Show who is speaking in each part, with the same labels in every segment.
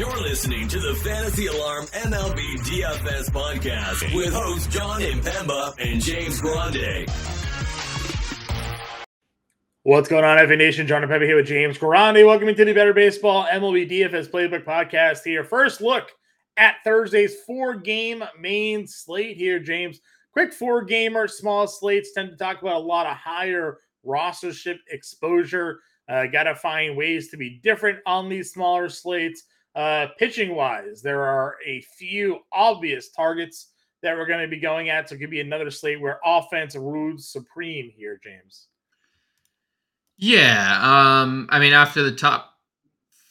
Speaker 1: You're listening to the Fantasy Alarm MLB DFS podcast with hosts Jon Impemba and James Grande.
Speaker 2: What's going on, FA Nation? Jon Impemba here with James Grande. Welcome to the Better Baseball MLB DFS Playbook podcast here. First look at Thursday's four-game main slate here, James. Quick four-gamer, small slates tend to talk about a lot of higher rostership exposure. Uh, Got to find ways to be different on these smaller slates. Uh, pitching wise, there are a few obvious targets that we're going to be going at. So it could be another slate where offense rules supreme here, James.
Speaker 3: Yeah. Um, I mean, after the top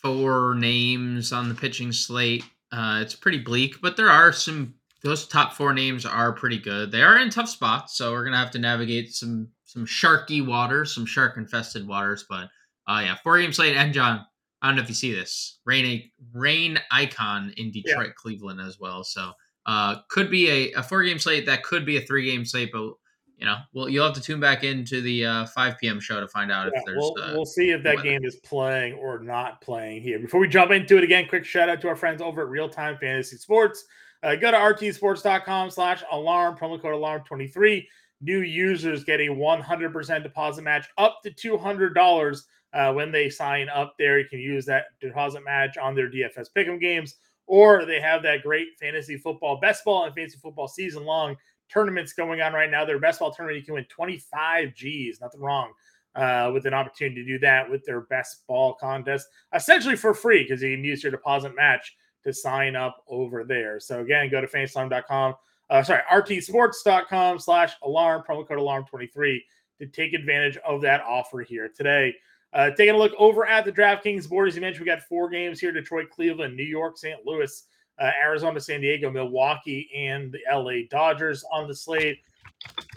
Speaker 3: four names on the pitching slate, uh, it's pretty bleak, but there are some those top four names are pretty good. They are in tough spots, so we're gonna have to navigate some some sharky waters, some shark infested waters. But uh, yeah, four game slate. And John, I don't know if you see this rain rain icon in Detroit, yeah. Cleveland as well. So uh, could be a, a four game slate that could be a three game slate, but you know, well, you'll have to tune back into the uh, 5 p.m. show to find out yeah, if there's.
Speaker 2: We'll, uh, we'll see if that weather. game is playing or not playing here. Before we jump into it again, quick shout out to our friends over at Real Time Fantasy Sports. Uh, go to rtsports.com slash alarm, promo code alarm23. New users get a 100% deposit match up to $200 uh, when they sign up there. You can use that deposit match on their DFS pick'em games, or they have that great fantasy football, best ball and fantasy football season long tournaments going on right now. Their best ball tournament, you can win 25 G's, nothing wrong uh, with an opportunity to do that with their best ball contest, essentially for free because you can use your deposit match to sign up over there. So again, go to fanslam.com, uh, sorry, rtsports.com slash alarm, promo code alarm23 to take advantage of that offer here today. Uh, taking a look over at the DraftKings board, as you mentioned, we got four games here Detroit, Cleveland, New York, St. Louis, uh, Arizona, San Diego, Milwaukee, and the LA Dodgers on the slate.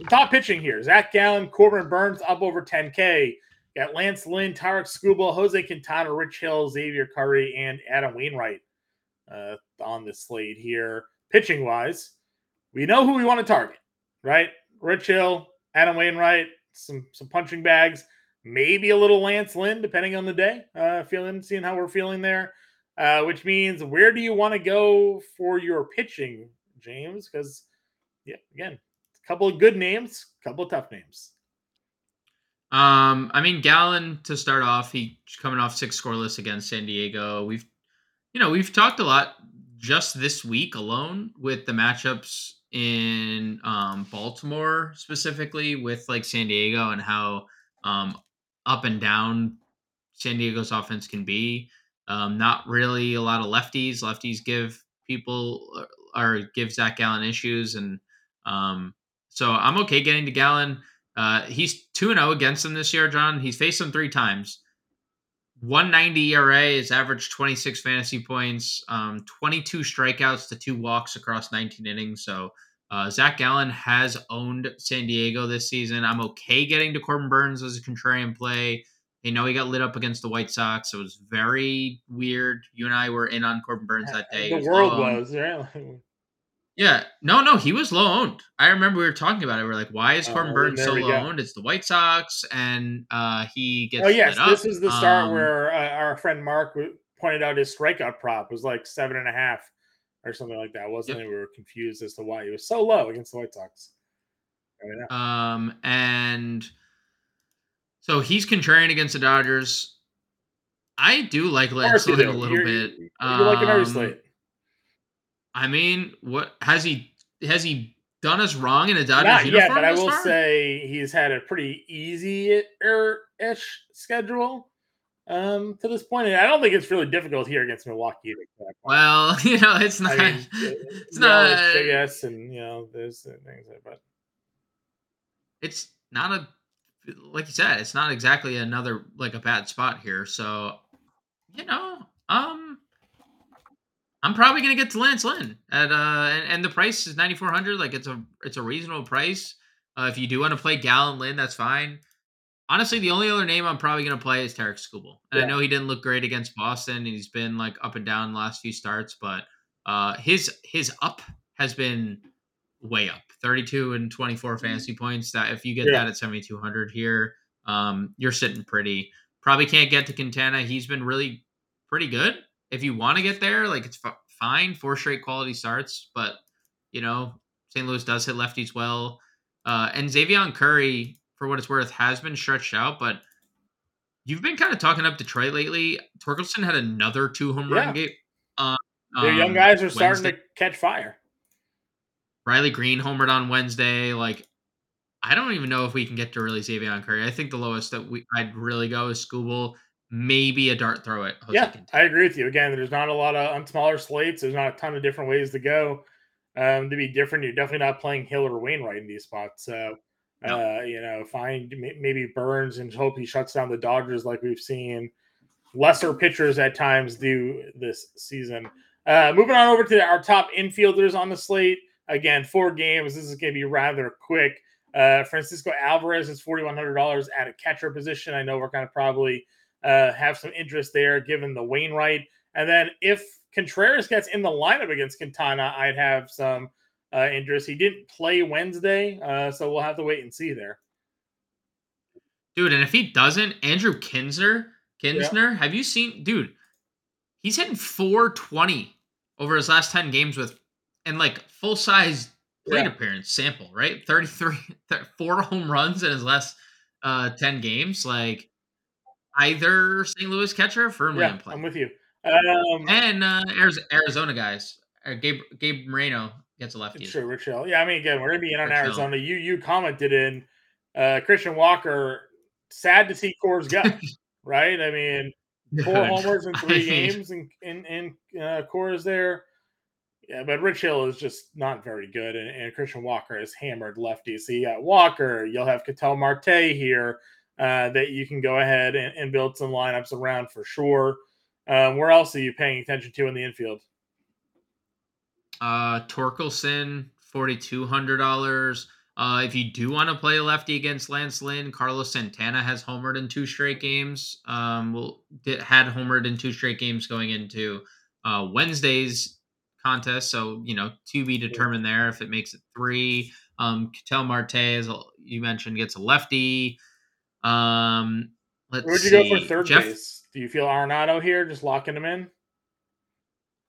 Speaker 2: Top pitching here Zach Gallen, Corbin Burnes up over 10K. Got Lance Lynn, Tarik Skubal, Jose Quintana, Rich Hill, Xzavion Curry, and Adam Wainwright uh, on the slate here. Pitching wise, we know who we want to target, right? Rich Hill, Adam Wainwright, some some punching bags maybe a little Lance Lynn, depending on the day. Uh, feeling, seeing how we're feeling there. Uh, which means where do you want to go for your pitching, James? Because yeah, again, a couple of good names, a couple of tough names.
Speaker 3: Um, I mean Gallen to start off, he's coming off six scoreless against San Diego. We've you know, we've talked a lot just this week alone with the matchups in um, Baltimore specifically with like San Diego and how um, up and down San Diego's offense can be. Um, not really a lot of lefties. Lefties give people uh, or give Zach Gallen issues, and um, so I'm okay getting to Gallen. Uh, he's two and zero oh against him this year, John. He's faced him three times. 190 ERA is average 26 fantasy points, um, 22 strikeouts to two walks across 19 innings. So uh, Zach Gallen has owned San Diego this season. I'm okay getting to Corbin Burnes as a contrarian play. You know, he got lit up against the White Sox. It was very weird. You and I were in on Corbin Burnes that day.
Speaker 2: The world was, right?
Speaker 3: Yeah, no, no, he was low owned. I remember we were talking about it. We are like, why is Corbin uh, Burnes so low owned? It's the White Sox, and uh, he gets.
Speaker 2: Oh yes, this is the start um, where uh, our friend Mark pointed out his strikeout prop was like seven and a half or something like that, wasn't yep. it? We were confused as to why he was so low against the White Sox.
Speaker 3: Um, and so he's contrarian against the Dodgers. I do like Lance Lynn a little
Speaker 2: You're,
Speaker 3: bit.
Speaker 2: You um, like every slate.
Speaker 3: I mean, what has he has he done us wrong in a Dodgers
Speaker 2: Not
Speaker 3: uniform?
Speaker 2: Yet, but I will far? say he's had a pretty easy ish schedule um, to this point. And I don't think it's really difficult here against Milwaukee.
Speaker 3: Well, you know, it's not. I mean, it's not.
Speaker 2: I guess, and you know, there's things, there, but
Speaker 3: it's not a like you said. It's not exactly another like a bad spot here. So, you know, um, I'm probably gonna get to Lance Lynn at uh, and, and the price is 9,400. Like it's a it's a reasonable price. Uh, if you do want to play Gallen Lynn, that's fine honestly, the only other name I'm probably going to play is Tarik Skubal. And yeah. I know he didn't look great against Boston, and he's been like up and down the last few starts, but uh, his his up has been way up 32 and 24 mm-hmm. fantasy points. That if you get yeah. that at 7,200 here, um, you're sitting pretty. Probably can't get to Quintana. He's been really pretty good if you want to get there, like it's f- fine. Four straight quality starts, but you know, St. Louis does hit lefties well. Uh, and Xzavion Curry, for what it's worth, has been stretched out, but you've been kind of talking up Detroit lately. Torkelson had another two home run game. Uh,
Speaker 2: Their young
Speaker 3: um,
Speaker 2: guys are starting to catch fire.
Speaker 3: Riley Greene homered on Wednesday. Like, I don't even know if we can get to really Xzavion Curry. I think the lowest that we I'd really go is Skubal, maybe a dart throw it. Jose
Speaker 2: yeah,
Speaker 3: Quintana.
Speaker 2: I agree with you. Again, there's not a lot of on smaller slates. There's not a ton of different ways to go. Um, to be different, you're definitely not playing Hill or Wainwright in these spots. So,
Speaker 3: No.
Speaker 2: uh, you know, find may- maybe Burnes and hope he shuts down the Dodgers like we've seen lesser pitchers at times do this season. Uh, moving on over to our top infielders on the slate. Again, four games. This is going to be rather quick. Uh, Francisco Alvarez is $4,100 at a catcher position. I know we're going to probably uh, have some interest there given the Wainwright. And then if Contreras gets in the lineup against Quintana, I'd have some uh, interest. He didn't play Wednesday, uh, so we'll have to wait and see there.
Speaker 3: dude. And if he doesn't, Andrew Knizner, Knizner, have you seen, dude? He's hitting 420 over his last 10 games with, and like full size plate
Speaker 2: Yeah.
Speaker 3: appearance sample, right? 33, th- four home runs in his last uh 10 games. Like either St. Louis catcher firmly
Speaker 2: Yeah,
Speaker 3: in play.
Speaker 2: I'm with you. Um,
Speaker 3: and uh Arizona guys. Uh, Gabe Gabe Moreno gets a lefty.
Speaker 2: Sure, Rich Hill. Yeah, I mean, again, we're gonna be in on Arizona. You you commented in uh Christian Walker. Sad to see Coors go, right? I mean, four homers in three games in and in uh, Coors there. Yeah, but Rich Hill is just not very good, and, and Christian Walker is hammered lefty. So you got Walker. You'll have Ketel Marte here uh, that you can go ahead and, and build some lineups around for sure. Um, where else are you paying attention to in the infield?
Speaker 3: Uh, Torkelson, forty two hundred dollars. Uh, if you do want to play a lefty against Lance Lynn, Carlos Santana has homered in two straight games. Um, well, did, had homered in two straight games going into uh, Wednesday's contest. So you know, to be determined there if it makes it three. Um, Ketel Marte, as you mentioned, gets a lefty. Um, let's
Speaker 2: Where'd you
Speaker 3: see.
Speaker 2: go for third
Speaker 3: Jeff,
Speaker 2: base? Do you feel Arenado here, just locking him in?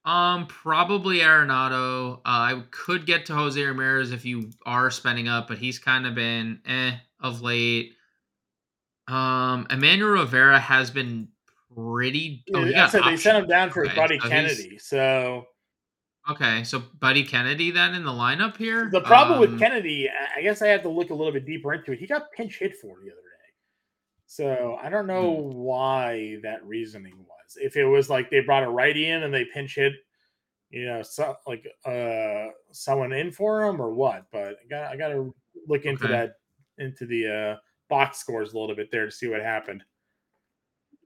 Speaker 3: Um, probably Arenado. Uh, I could get to Jose Ramirez if you are spending up, but he's kind of been eh of late. Um, Emmanuel Rivera has been pretty. Oh,
Speaker 2: Yeah, so they sent him down for
Speaker 3: Okay,
Speaker 2: Buddy
Speaker 3: so
Speaker 2: Kennedy. So
Speaker 3: Okay, so Buddy Kennedy then in the lineup here.
Speaker 2: the problem with
Speaker 3: Um,
Speaker 2: Kennedy, I guess I have to look a little bit deeper into it. He got pinch hit for the other day. So I don't know
Speaker 3: Hmm.
Speaker 2: why that reasoning was. If it was like they brought a righty in and they pinch hit, you know, so, like uh someone in for him or what. But I got I got to look into
Speaker 3: Okay.
Speaker 2: that into the uh box scores a little bit there to see what happened.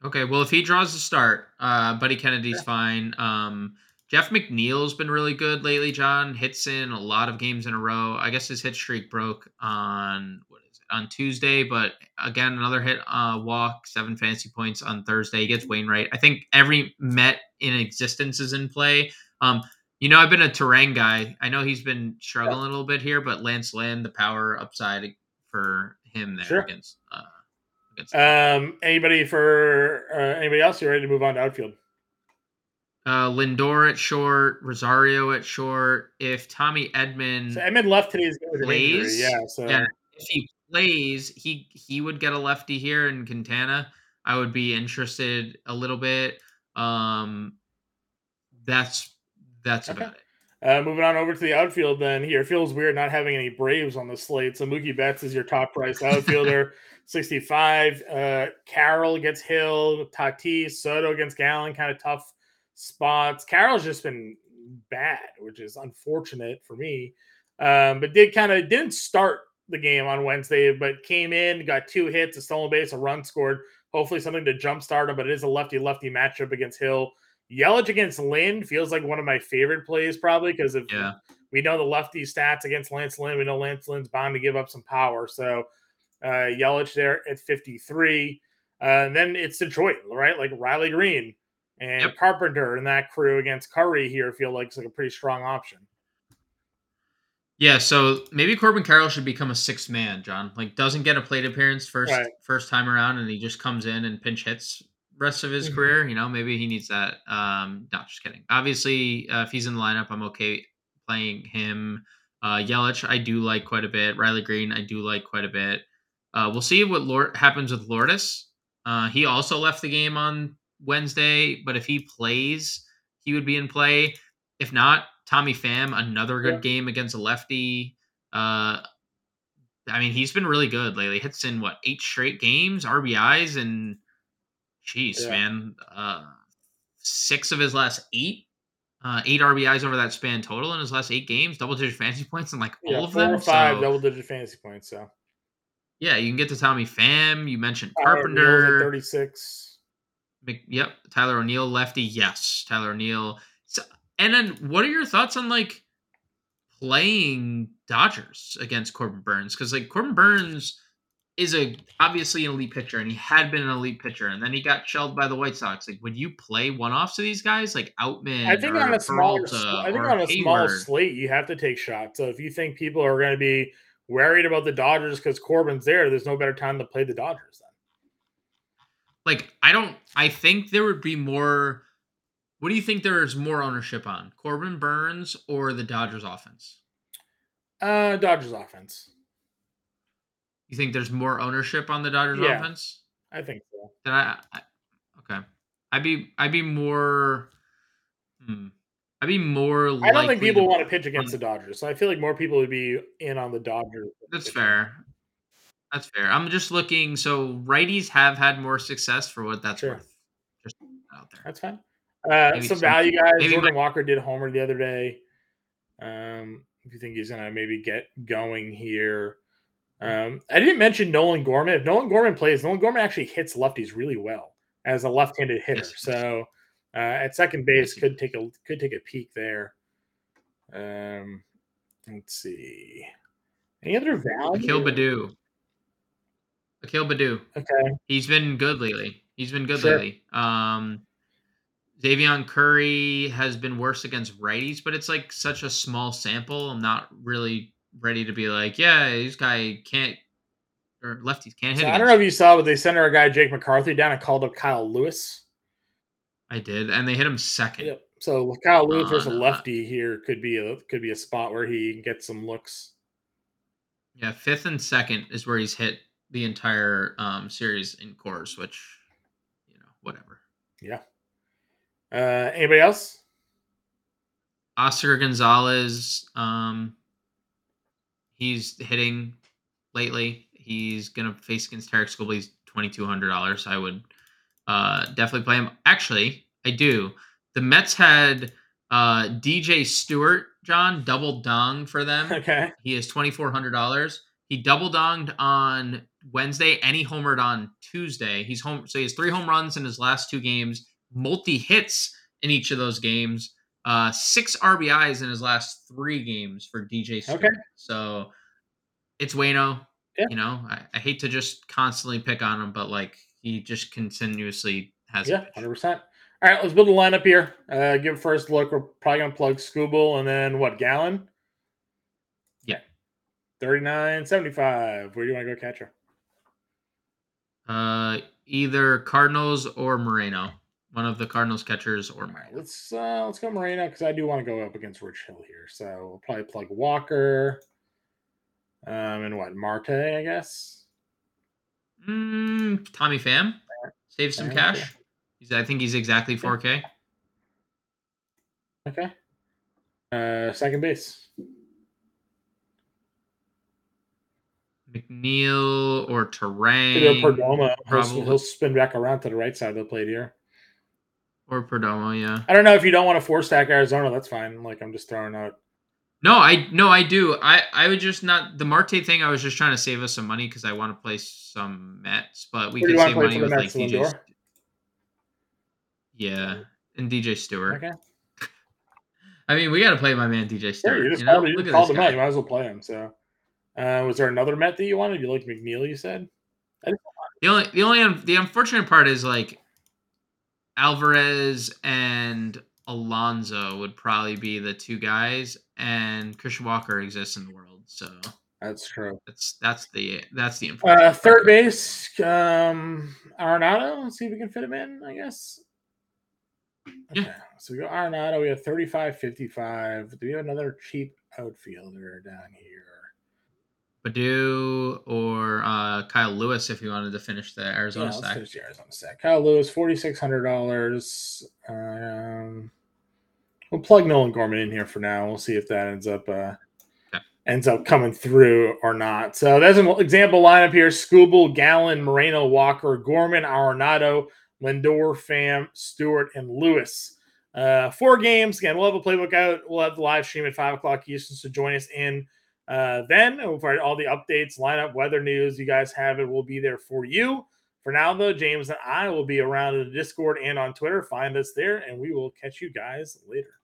Speaker 3: Okay, well, if he draws the start, uh, Buddy Kennedy's fine. Um, Jeff McNeil's been really good lately. John hits in a lot of games in a row. I guess his hit streak broke on what is it on Tuesday, but again, another hit uh, walk, seven fantasy points on Thursday. He gets Wainwright. I think every Met in existence is in play. Um, you know, I've been a Terang guy. I know he's been struggling a little bit here, but Lance Lynn, the power upside for him there
Speaker 2: Sure.
Speaker 3: against. Uh, against
Speaker 2: Um anybody for uh, anybody else you ready to move on to outfield?
Speaker 3: Uh, Lindor at short, Rosario at short. If Tommy Edman,
Speaker 2: So Edman left today's game with an injury. Yeah, so
Speaker 3: yeah, if he plays, he he would get a lefty here in Quintana. I would be interested a little bit. Um, that's that's
Speaker 2: Okay.
Speaker 3: about it.
Speaker 2: Uh, moving on over to the outfield, then here it feels weird not having any Braves on the slate. So Mookie Betts is your top price outfielder, 65. Uh, Carroll gets Hill, Tatis, Soto against Gallen, kind of tough spots. Carroll's just been bad, which is unfortunate for me. Um, but did kind of didn't start the game on Wednesday, but came in, got two hits, a stolen base, a run scored. Hopefully something to jumpstart him, but it is a lefty lefty matchup against Hill. Yelich against Lynn feels like one of my favorite plays, probably because of
Speaker 3: Yeah.
Speaker 2: we know the lefty stats against Lance Lynn. We know Lance Lynn's bound to give up some power. So uh, Yelich there at 53. Uh, and then it's Detroit, right? Like Riley Greene and
Speaker 3: Yep.
Speaker 2: Carpenter and that crew against Curry here feel like it's like a pretty strong option.
Speaker 3: Yeah, so maybe Corbin Carroll should become a sixth man, John. Like doesn't get a plate appearance first
Speaker 2: Right.
Speaker 3: first time around, and he just comes in and pinch hits rest of his
Speaker 2: Mhm.
Speaker 3: career. You know, maybe he needs that. Um, not just kidding. Obviously, uh, if he's in the lineup, I'm okay playing him. Uh, Yelich, I do like quite a bit. Riley Greene, I do like quite a bit. Uh, we'll see what Lord happens with Lourdes. Uh, he also left the game on Wednesday, but if he plays, he would be in play. If not, Tommy Pham, another good
Speaker 2: Yeah.
Speaker 3: game against a lefty. Uh, I mean, he's been really good lately. Hits in what eight straight games, RBIs, and jeez,
Speaker 2: Yeah.
Speaker 3: man, uh, six of his last eight, uh, eight RBIs over that span total in his last eight games, double digit fantasy points in like all
Speaker 2: Yeah,
Speaker 3: of
Speaker 2: four
Speaker 3: them.
Speaker 2: or five
Speaker 3: So,
Speaker 2: double digit fantasy points. So
Speaker 3: yeah, you can get to Tommy Pham. You mentioned
Speaker 2: Tyler O'Neill's at
Speaker 3: Carpenter.
Speaker 2: 36.
Speaker 3: Yep, Tyler O'Neill, lefty. Yes, Tyler O'Neill. And then, what are your thoughts on like playing Dodgers against Corbin Burnes? Because like Corbin Burnes is a obviously an elite pitcher, and he had been an elite pitcher, and then he got shelled by the White Sox. Like, would you play one offs to these guys like Outman?
Speaker 2: I think on a smaller, I think on a smaller
Speaker 3: Heyward?
Speaker 2: slate, you have to take shots. So if you think people are going to be worried about the Dodgers because Corbin's there, there's no better time to play the Dodgers. Then
Speaker 3: like I don't I think there would be more what do you think there is more ownership on? Corbin Burnes or the Dodgers offense?
Speaker 2: uh, Dodgers offense.
Speaker 3: You think there's more ownership on the Dodgers
Speaker 2: Yeah.
Speaker 3: offense?
Speaker 2: I think so.
Speaker 3: Then I, I okay. I'd be I'd be more hmm. I'd be more
Speaker 2: I don't think people
Speaker 3: to-
Speaker 2: want to pitch against
Speaker 3: on-
Speaker 2: the Dodgers, so I feel like more people would be in on the Dodgers.
Speaker 3: That's fair. That's fair. I'm just looking so righties have had more success for what that's
Speaker 2: Sure.
Speaker 3: worth. Just out there.
Speaker 2: That's fine. Uh, some value guys.
Speaker 3: maybe
Speaker 2: Jordan Walker did homer the other day. Um, if you think he's gonna maybe get going here, um, I didn't mention Nolan Gorman. If Nolan Gorman plays, Nolan Gorman actually hits lefties really well as a left-handed hitter.
Speaker 3: Yes,
Speaker 2: so uh, at second base,
Speaker 3: Yes,
Speaker 2: could take a could take a peek there. Um, let's see. Any other value?
Speaker 3: Akil Baddoo. Akil Baddoo.
Speaker 2: Okay.
Speaker 3: He's been good lately. He's been good
Speaker 2: Sure.
Speaker 3: lately. Um Davion Curry has been worse against righties, but it's like such a small sample. I'm not really ready to be like, yeah, this guy can't or lefties can't hit.
Speaker 2: So I don't know if you saw, but they sent our guy Jake McCarthy down and called up Kyle Lewis.
Speaker 3: I did, and they hit him second.
Speaker 2: Yep. So Kyle Lewis versus a
Speaker 3: uh,
Speaker 2: lefty here could be a could be a spot where he can get some looks.
Speaker 3: Yeah, fifth and second is where he's hit the entire um, series in Coors, which you know, whatever.
Speaker 2: Yeah. Uh, anybody else?
Speaker 3: Oscar Gonzalez, um, he's hitting lately. He's gonna face against Tarik Skubal. He's twenty two hundred dollars. I would uh, definitely play him. Actually, I do. The Mets had uh, DJ Stewart, John, double dong for them.
Speaker 2: Okay.
Speaker 3: He is twenty four hundred dollars. He double donged on Wednesday and he homered on Tuesday. He's home, so he has three home runs in his last two games, multi hits in each of those games, uh, six RBIs in his last three games for DJ. Stewart.
Speaker 2: Okay.
Speaker 3: so it's Wayno.
Speaker 2: Yeah.
Speaker 3: You know, I, I hate to just constantly pick on him, but like he just continuously has.
Speaker 2: Yeah, hundred percent. All right, let's build a lineup here. Uh, give a first look. We're probably gonna plug Skubal and then what? Gallen.
Speaker 3: Yeah.
Speaker 2: Thirty nine seventy five. Where do you want to go, catcher?
Speaker 3: Uh, either Cardinals or Moreno. One of the Cardinals catchers or
Speaker 2: All right,
Speaker 3: Moreno.
Speaker 2: let's uh, let's go Moreno because I do want to go up against Rich Hill here. So we'll probably plug Walker. Um, and what Marte, I guess.
Speaker 3: Mm, Tommy Pham save some
Speaker 2: Pham,
Speaker 3: cash.
Speaker 2: okay.
Speaker 3: He's, I think he's exactly 4K.
Speaker 2: Okay. Uh, second base.
Speaker 3: McNeil or
Speaker 2: Peter Perdomo. He'll, he'll spin back around to the right side of the plate here.
Speaker 3: Or Perdomo. Yeah.
Speaker 2: I don't know if you don't want to four stack Arizona. That's fine. Like I'm just throwing out.
Speaker 3: No, I no, I do. I I would just not the Marte thing. I was just trying to save us some money because I want to play some Mets, but we could save money with like DJ.
Speaker 2: Lindor?
Speaker 3: Yeah, and DJ Stewart.
Speaker 2: Okay.
Speaker 3: I mean, we got to play my man DJ
Speaker 2: Yeah,
Speaker 3: Stewart.
Speaker 2: you just
Speaker 3: you know,
Speaker 2: called, you just called
Speaker 3: this
Speaker 2: him out. You might as well play him. So, uh, was there another Met that you wanted? You liked McNeil? You said.
Speaker 3: The only the only the unfortunate part is like Alvarez and Alonso would probably be the two guys, and Christian Walker exists in the world. So
Speaker 2: That's true.
Speaker 3: That's that's the that's the
Speaker 2: uh, third base. Um, Arenado. Let's see if we can fit him in. I guess. Okay. Yeah. So we go Arenado. We have 35, 55. Do we have another cheap outfielder down here?
Speaker 3: Baddoo or uh, Kyle Lewis if you wanted to finish the Arizona yeah, stack.
Speaker 2: Finish the Arizona stack. Kyle Lewis, forty six hundred dollars. Um, we'll plug Nolan Gorman in here for now. We'll see if that ends up uh, okay. ends up coming through or not. So there's an example lineup here: Skubal, Gallen, Moreno, Walker, Gorman, Arenado, Lindor, Pham, Stewart, and Lewis. Uh, four games. Again, we'll have a playbook out. We'll have the live stream at five o'clock Eastern. So join us in uh, then for all the updates, lineup, weather news, you guys have it. We'll be there for you. For now, though, James and I will be around in the Discord and on Twitter. Find us there, and we will catch you guys later.